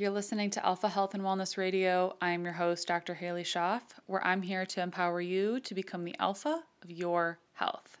You're listening to Alpha Health and Wellness Radio. I'm your host, Dr. Halie Schoff, where I'm here to empower you to become the alpha of your health.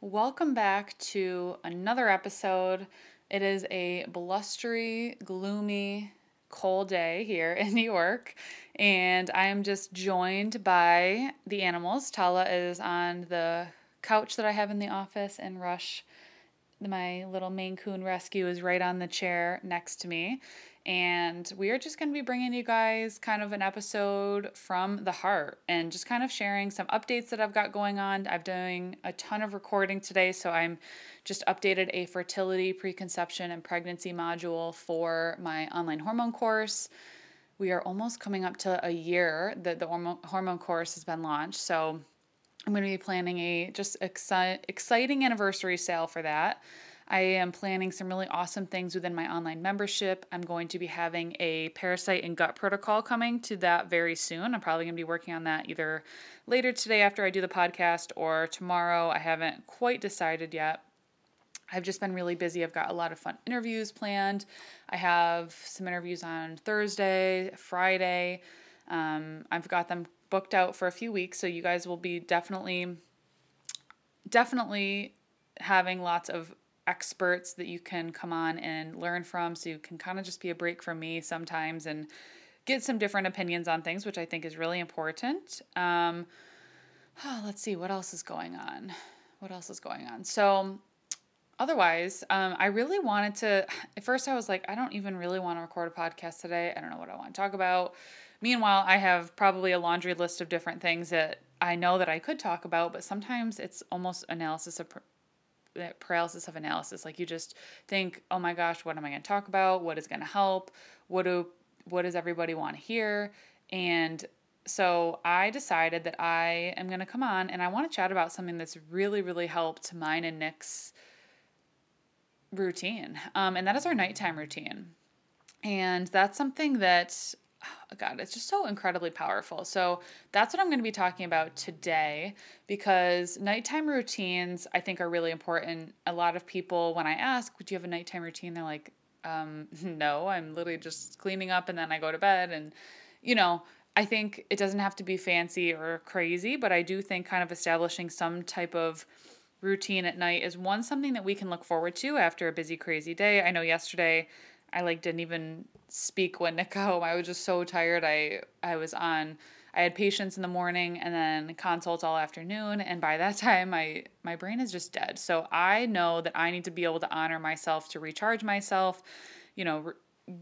Welcome back to another episode. It is a blustery, gloomy, cold day here in New York, and I am just joined by the animals. Tala is on the couch that I have in the office, and Rush, my little Maine Coon rescue, is right on the chair next to me. And we are just going to be bringing you guys kind of an episode from the heart and just kind of sharing some updates that I've got going on. I'm doing a ton of recording today, so I'm just updated a fertility, preconception, and pregnancy module for my online hormone course. We are almost coming up to a year that the hormone course has been launched. So I'm going to be planning a just exci- exciting anniversary sale for that. I am planning some really awesome things within my online membership. I'm going to be having a parasite and gut protocol coming to that very soon. I'm probably going to be working on that either later today after I do the podcast or tomorrow. I haven't quite decided yet. I've just been really busy. I've got a lot of fun interviews planned. I have some interviews on Thursday, Friday. Um, I've got them booked out for a few weeks, so you guys will be definitely, definitely having lots of experts that you can come on and learn from. So you can kind of just be a break from me sometimes and get some different opinions on things which i think is really important. Um, oh, let's see what else is going on? What else is going on? So otherwise um, i really wanted to at first i was like i don't even really want to record a podcast today. I don't know what i want to talk about. Meanwhile i have probably a laundry list of different things that i know that i could talk about but sometimes it's almost analysis of paralysis of analysis. Like you just think, oh my gosh, what am I going to talk about? What is going to help? What do what does everybody want to hear? And so I decided that I am going to come on and I want to chat about something that's really, really helped mine and Nick's routine. Um, and that is our nighttime routine. And that's something that oh God, it's just so incredibly powerful. So that's what I'm going to be talking about today because nighttime routines I think are really important. A lot of people, when I ask, "Do you have a nighttime routine?" They're like, um, "No, I'm literally just cleaning up and then I go to bed." And you know, I think it doesn't have to be fancy or crazy, but I do think kind of establishing some type of routine at night is one something that we can look forward to after a busy, crazy day. I know yesterday I like didn't even speak when Nick home. I was just so tired. I I was on I had patients in the morning and then consults all afternoon and by that time my my brain is just dead. So I know that I need to be able to honor myself to recharge myself, you know, re-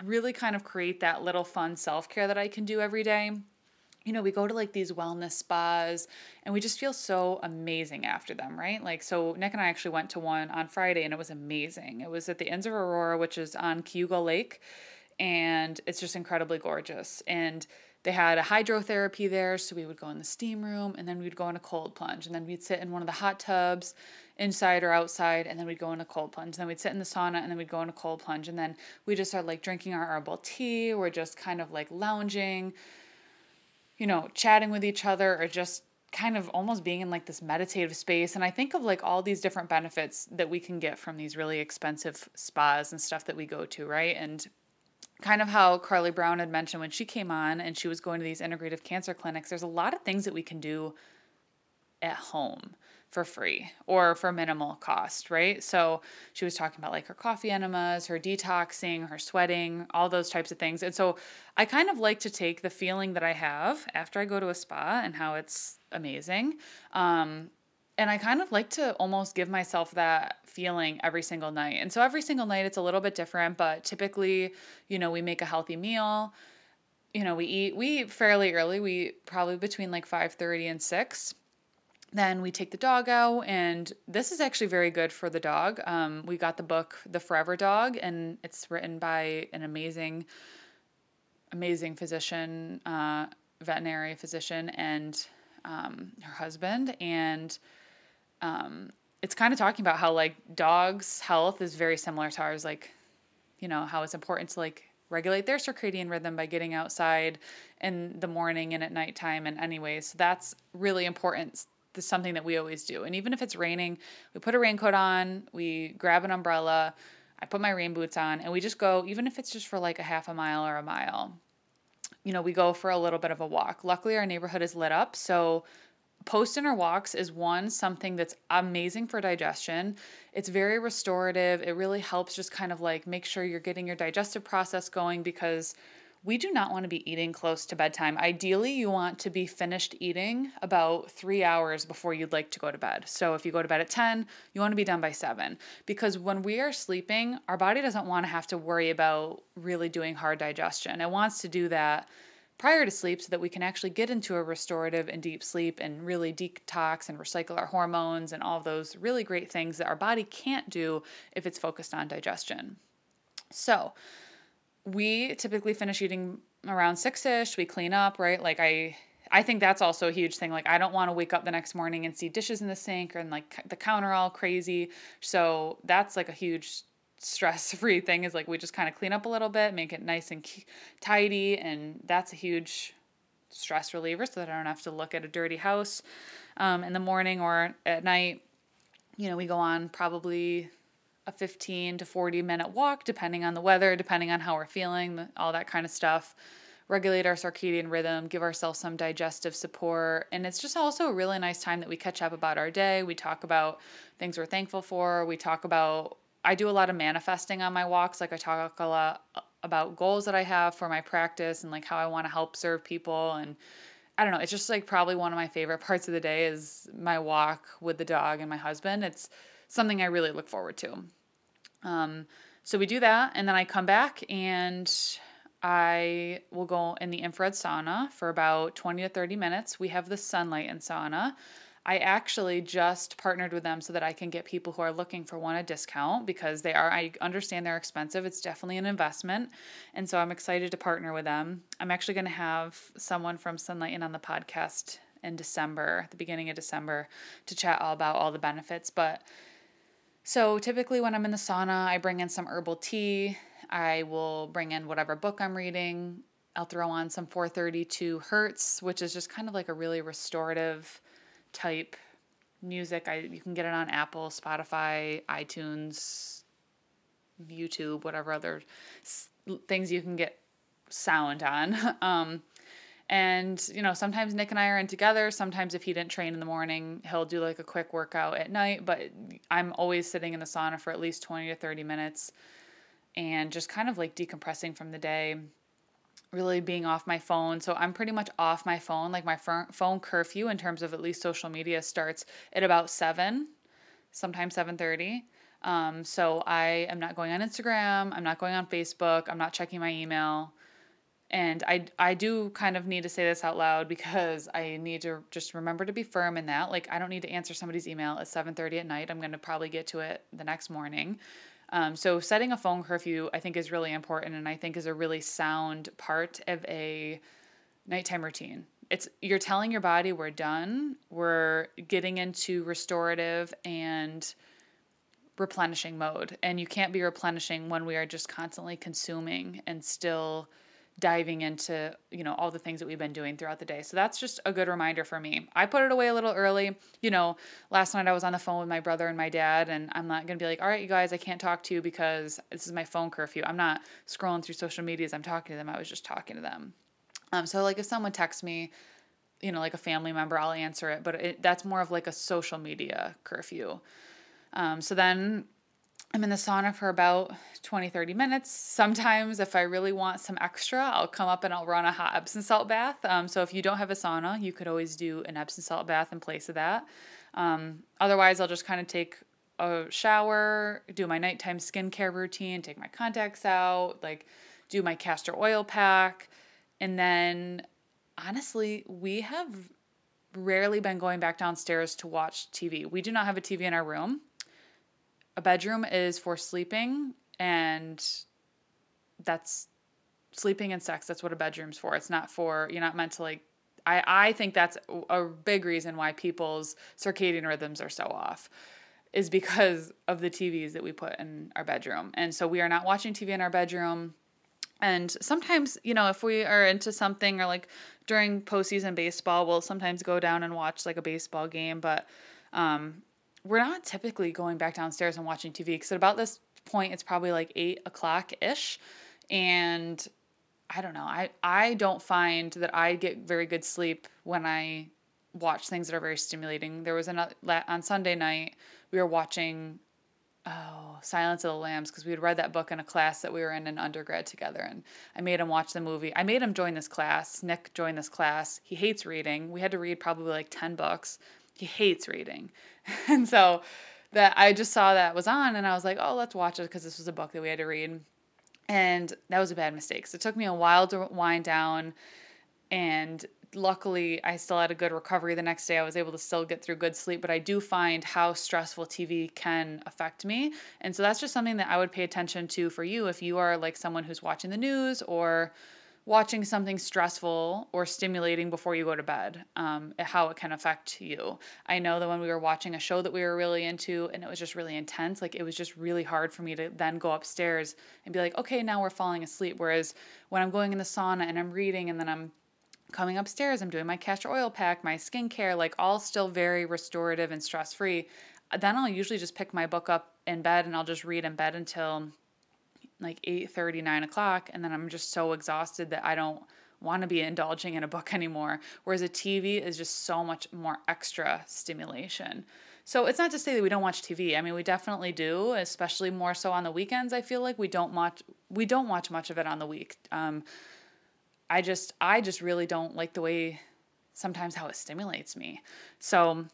really kind of create that little fun self-care that I can do every day you know, we go to like these wellness spas and we just feel so amazing after them, right? Like, so Nick and I actually went to one on Friday and it was amazing. It was at the Inns of Aurora, which is on Cayuga Lake, and it's just incredibly gorgeous. And they had a hydrotherapy there, so we would go in the steam room and then we'd go in a cold plunge, and then we'd sit in one of the hot tubs inside or outside, and then we'd go in a cold plunge. And then we'd sit in the sauna and then we'd go in a cold plunge, and then we just start like drinking our herbal tea. We're just kind of like lounging you know, chatting with each other or just kind of almost being in like this meditative space. And I think of like all these different benefits that we can get from these really expensive spas and stuff that we go to, right? And kind of how Carly Brown had mentioned when she came on and she was going to these integrative cancer clinics, there's a lot of things that we can do at home for free or for minimal cost, right? So she was talking about like her coffee enemas, her detoxing, her sweating, all those types of things. And so I kind of like to take the feeling that I have after I go to a spa and how it's amazing. Um, and I kind of like to almost give myself that feeling every single night. And so every single night it's a little bit different, but typically, you know, we make a healthy meal. You know, we eat we eat fairly early. We probably between like 5:30 and 6 then we take the dog out and this is actually very good for the dog. Um, we got the book the forever dog and it's written by an amazing amazing physician uh, veterinary physician and um, her husband. And um, it's kind of talking about how like dogs health is very similar to ours like you know how it's important to like regulate their circadian rhythm by getting outside in the morning and at nighttime and anyways so that's really important something that we always do and even if it's raining we put a raincoat on we grab an umbrella i put my rain boots on and we just go even if it's just for like a half a mile or a mile you know we go for a little bit of a walk luckily our neighborhood is lit up so post dinner walks is one something that's amazing for digestion. It's very restorative. It really helps just kind of like make sure you're getting your digestive process going because we do not want to be eating close to bedtime. Ideally, you want to be finished eating about three hours before you'd like to go to bed. So, if you go to bed at 10, you want to be done by 7. Because when we are sleeping, our body doesn't want to have to worry about really doing hard digestion. It wants to do that prior to sleep so that we can actually get into a restorative and deep sleep and really detox and recycle our hormones and all those really great things that our body can't do if it's focused on digestion. So, we typically finish eating around 6ish, we clean up, right? Like I I think that's also a huge thing. Like I don't want to wake up the next morning and see dishes in the sink and like the counter all crazy. So that's like a huge stress free thing is like we just kind of clean up a little bit, make it nice and tidy, and that's a huge stress reliever so that I don't have to look at a dirty house um, in the morning or at night. You know, we go on probably a 15 to 40 minute walk, depending on the weather, depending on how we're feeling, all that kind of stuff. Regulate our circadian rhythm, give ourselves some digestive support. And it's just also a really nice time that we catch up about our day. We talk about things we're thankful for. We talk about I do a lot of manifesting on my walks. Like I talk a lot about goals that I have for my practice and like how I want to help serve people and I don't know, it's just like probably one of my favorite parts of the day is my walk with the dog and my husband. It's something I really look forward to. Um, so we do that and then I come back and I will go in the infrared sauna for about 20 to 30 minutes. We have the Sunlighten sauna. I actually just partnered with them so that I can get people who are looking for one a discount because they are, I understand they're expensive. It's definitely an investment. And so I'm excited to partner with them. I'm actually going to have someone from Sunlighten on the podcast in December, the beginning of December, to chat all about all the benefits. But so typically when I'm in the sauna, I bring in some herbal tea. I will bring in whatever book I'm reading. I'll throw on some 432 hertz, which is just kind of like a really restorative type music. I you can get it on Apple, Spotify, iTunes, YouTube, whatever other things you can get sound on. Um, and you know, sometimes Nick and I are in together. Sometimes if he didn't train in the morning, he'll do like a quick workout at night. But I'm always sitting in the sauna for at least 20 to 30 minutes and just kind of like decompressing from the day really being off my phone. So I'm pretty much off my phone. Like my phone curfew in terms of at least social media starts at about 7, sometimes 7:30. Um, so I am not going on Instagram, I'm not going on Facebook, I'm not checking my email. And I I do kind of need to say this out loud because I need to just remember to be firm in that. Like I don't need to answer somebody's email at 7:30 at night. I'm going to probably get to it the next morning. Um, so setting a phone curfew, I think, is really important, and I think is a really sound part of a nighttime routine. It's you're telling your body we're done. We're getting into restorative and replenishing mode, and you can't be replenishing when we are just constantly consuming and still diving into you know all the things that we've been doing throughout the day. So that's just a good reminder for me. I put it away a little early. You know last night i was on the phone with my brother and my dad and i'm not going to be like all right you guys i can't talk to you because this is my phone curfew. I'm not scrolling through social media as i'm talking to them. I was just talking to them. Um, so like if someone texts me you know like a family member i'll answer it but it, that's more of like a social media curfew. Um, so then I'm in the sauna for about 20, 30 minutes. Sometimes, if I really want some extra, I'll come up and I'll run a hot Epsom salt bath. Um, so, if you don't have a sauna, you could always do an Epsom salt bath in place of that. Um, otherwise, I'll just kind of take a shower, do my nighttime skincare routine, take my contacts out, like do my castor oil pack. And then, honestly, we have rarely been going back downstairs to watch TV. We do not have a TV in our room a bedroom is for sleeping and that's sleeping and sex that's what a bedroom's for. It's not for you're not meant to like i i think that's a big reason why people's circadian rhythms are so off is because of the tvs that we put in our bedroom. And so we are not watching tv in our bedroom. And sometimes, you know, if we are into something or like during postseason baseball, we'll sometimes go down and watch like a baseball game, but um, we're not typically going back downstairs and watching TV because at about this point, it's probably like eight o'clock ish. And I don't know. I, I don't find that I get very good sleep when I watch things that are very stimulating. There was another on Sunday night, we were watching oh silence of the lambs because we had read that book in a class that we were in in undergrad together and i made him watch the movie i made him join this class nick joined this class he hates reading we had to read probably like 10 books he hates reading and so that i just saw that was on and i was like oh let's watch it because this was a book that we had to read and that was a bad mistake so it took me a while to wind down and luckily I still had a good recovery the next day. I was able to still get through good sleep, but I do find how stressful TV can affect me. And so that's just something that I would pay attention to for you if you are like someone who's watching the news or watching something stressful or stimulating before you go to bed, um, how it can affect you. I know that when we were watching a show that we were really into and it was just really intense, like it was just really hard for me to then go upstairs and be like, okay, now we're falling asleep. Whereas when I'm going in the sauna and I'm reading and then I'm coming upstairs, I'm doing my castor oil pack, my skincare, like all still very restorative and stress free. Then I'll usually just pick my book up in bed and I'll just read in bed until like 8 30, 9 o'clock. And then I'm just so exhausted that I don't want to be indulging in a book anymore. Whereas a TV is just so much more extra stimulation. So it's not to say that we don't watch TV. I mean, we definitely do, especially more so on the weekends. I feel like we don't watch we don't watch much of it on the week. Um, I just I just really don't like the way sometimes how it stimulates me. So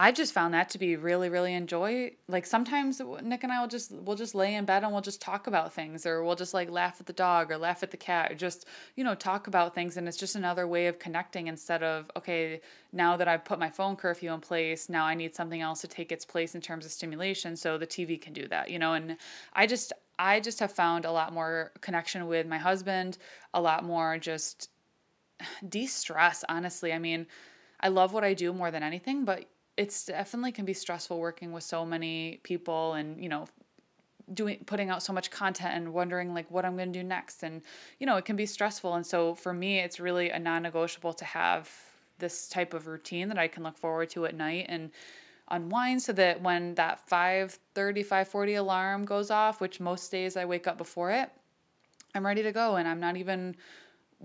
I just found that to be really, really enjoy. Like sometimes Nick and I will just we'll just lay in bed and we'll just talk about things, or we'll just like laugh at the dog or laugh at the cat, or just you know talk about things, and it's just another way of connecting instead of okay, now that I've put my phone curfew in place, now I need something else to take its place in terms of stimulation, so the TV can do that, you know. And I just I just have found a lot more connection with my husband, a lot more just de stress, honestly. I mean, I love what I do more than anything, but it's definitely can be stressful working with so many people and, you know, doing putting out so much content and wondering like what I'm going to do next. And you know it can be stressful. And so for me it's really a non-negotiable to have this type of routine that I can look forward to at night and unwind so that when that 5:30 5:40 alarm goes off, which most days I wake up before it, I'm ready to go. And I'm not even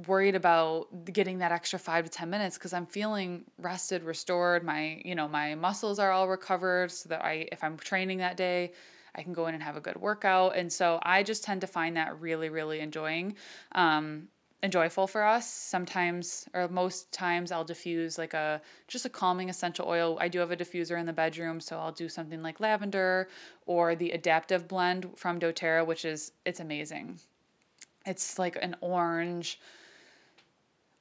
worried about getting that extra 5 to 10 minutes cuz I'm feeling rested, restored, my, you know, my muscles are all recovered so that I if I'm training that day, I can go in and have a good workout. And so I just tend to find that really, really enjoying. Um, and joyful for us. Sometimes or most times I'll diffuse like a just a calming essential oil. I do have a diffuser in the bedroom, so I'll do something like lavender or the Adaptiv blend from doTERRA, which is it's amazing. It's like an orange.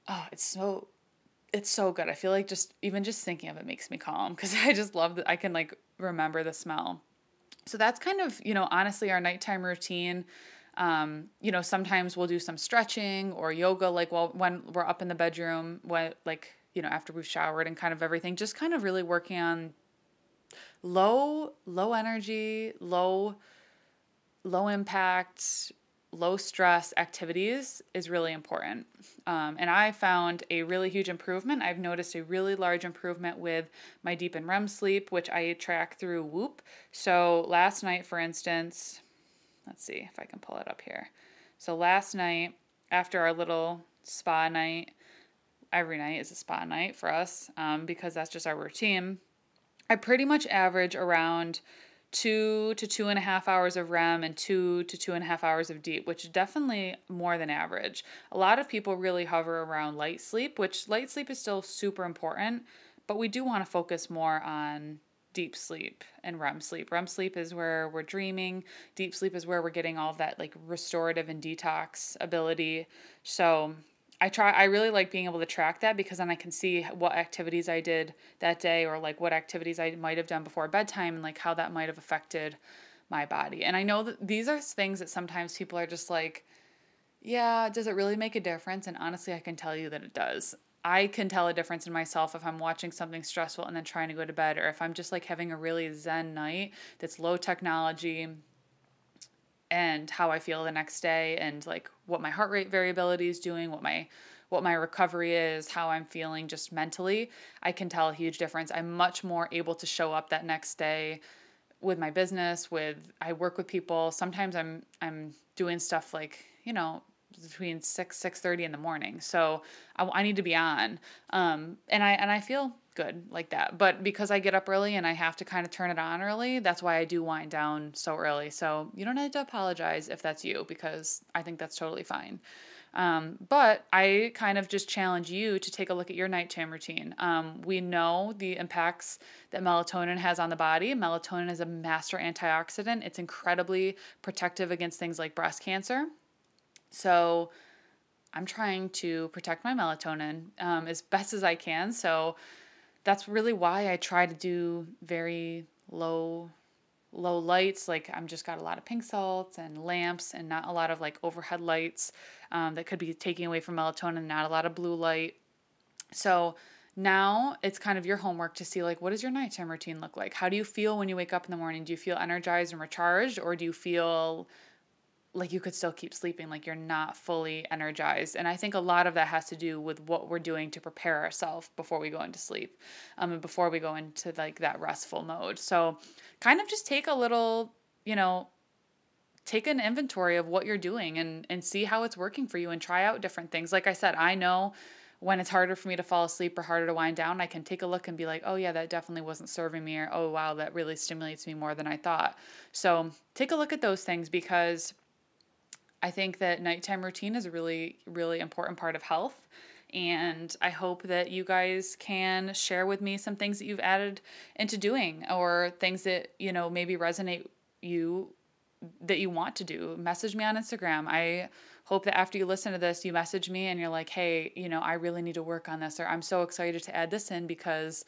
Oh, it's so it's so good. I feel like just even just thinking of it makes me calm because I just love that I can like remember the smell. So that's kind of, you know, honestly our nighttime routine. Um, you know, sometimes we'll do some stretching or yoga, like while when we're up in the bedroom, when like you know after we've showered and kind of everything, just kind of really working on low low energy, low low impact, low stress activities is really important. Um, and I found a really huge improvement. I've noticed a really large improvement with my deep and REM sleep, which I track through Whoop. So last night, for instance, Let's see if I can pull it up here. So last night, after our little spa night, every night is a spa night for us um, because that's just our routine. I pretty much average around two to two and a half hours of REM and two to two and a half hours of deep, which is definitely more than average. A lot of people really hover around light sleep, which light sleep is still super important, but we do want to focus more on deep sleep and REM sleep. REM sleep is where we're dreaming. Deep sleep is where we're getting all of that like restorative and detox ability. So I try I really like being able to track that because then I can see what activities I did that day or like what activities I might have done before bedtime and like how that might have affected my body. And I know that these are things that sometimes people are just like yeah, does it really make a difference? And honestly, I can tell you that it does. I can tell a difference in myself if I'm watching something stressful and then trying to go to bed, or if I'm just like having a really zen night that's low technology. And how I feel the next day and like what my heart rate variability is doing, what my what my recovery is, how I'm feeling just mentally, I can tell a huge difference. I'm much more able to show up that next day with my business, with I work with people. Sometimes I'm I'm doing stuff like, you know, between 6 6:30 in the morning. So I, I need to be on. Um and I and I feel good like that. But because I get up early and I have to kind of turn it on early, that's why I do wind down so early. So you don't have to apologize if that's you because I think that's totally fine. Um, but I kind of just challenge you to take a look at your nighttime routine. Um, we know the impacts that melatonin has on the body. Melatonin is a master antioxidant, it's incredibly protective against things like breast cancer. So I'm trying to protect my melatonin um, as best as I can. So that's really why I try to do very low low lights. Like i'm just got a lot of pink salts and lamps and not a lot of like overhead lights um, that could be taking away from melatonin not a lot of blue light. So now it's kind of your homework to see like what does your nighttime routine look like? How do you feel when you wake up in the morning? Do you feel energized and recharged or do you feel like you could still keep sleeping, like you're not fully energized. And I think a lot of that has to do with what we're doing to prepare ourselves before we go into sleep, um, and before we go into like that restful mode. So, kind of just take a little, you know, take an inventory of what you're doing and and see how it's working for you, and try out different things. Like I said, I know when it's harder for me to fall asleep or harder to wind down, I can take a look and be like, oh, yeah, that definitely wasn't serving me, or oh, wow, that really stimulates me more than I thought. So take a look at those things because I think that nighttime routine is a really, really important part of health. And I hope that you guys can share with me some things that you've added into doing or things that, you know, maybe resonate you that you want to do. Message me on Instagram. I hope that after you listen to this, you message me and you're like, hey, you know, I really need to work on this, or I'm so excited to add this in because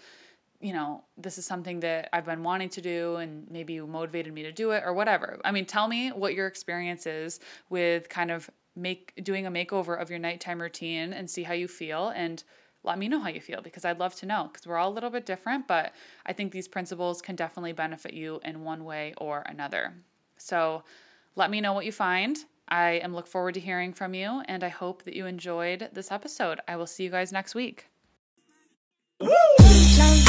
you know, this is something that I've been wanting to do and maybe you motivated me to do it or whatever. I mean, tell me what your experience is with kind of make doing a makeover of your nighttime routine and see how you feel and let me know how you feel because I'd love to know because we're all a little bit different, but I think these principles can definitely benefit you in one way or another. So, let me know what you find. I am look forward to hearing from you and I hope that you enjoyed this episode. I will see you guys next week. Woo!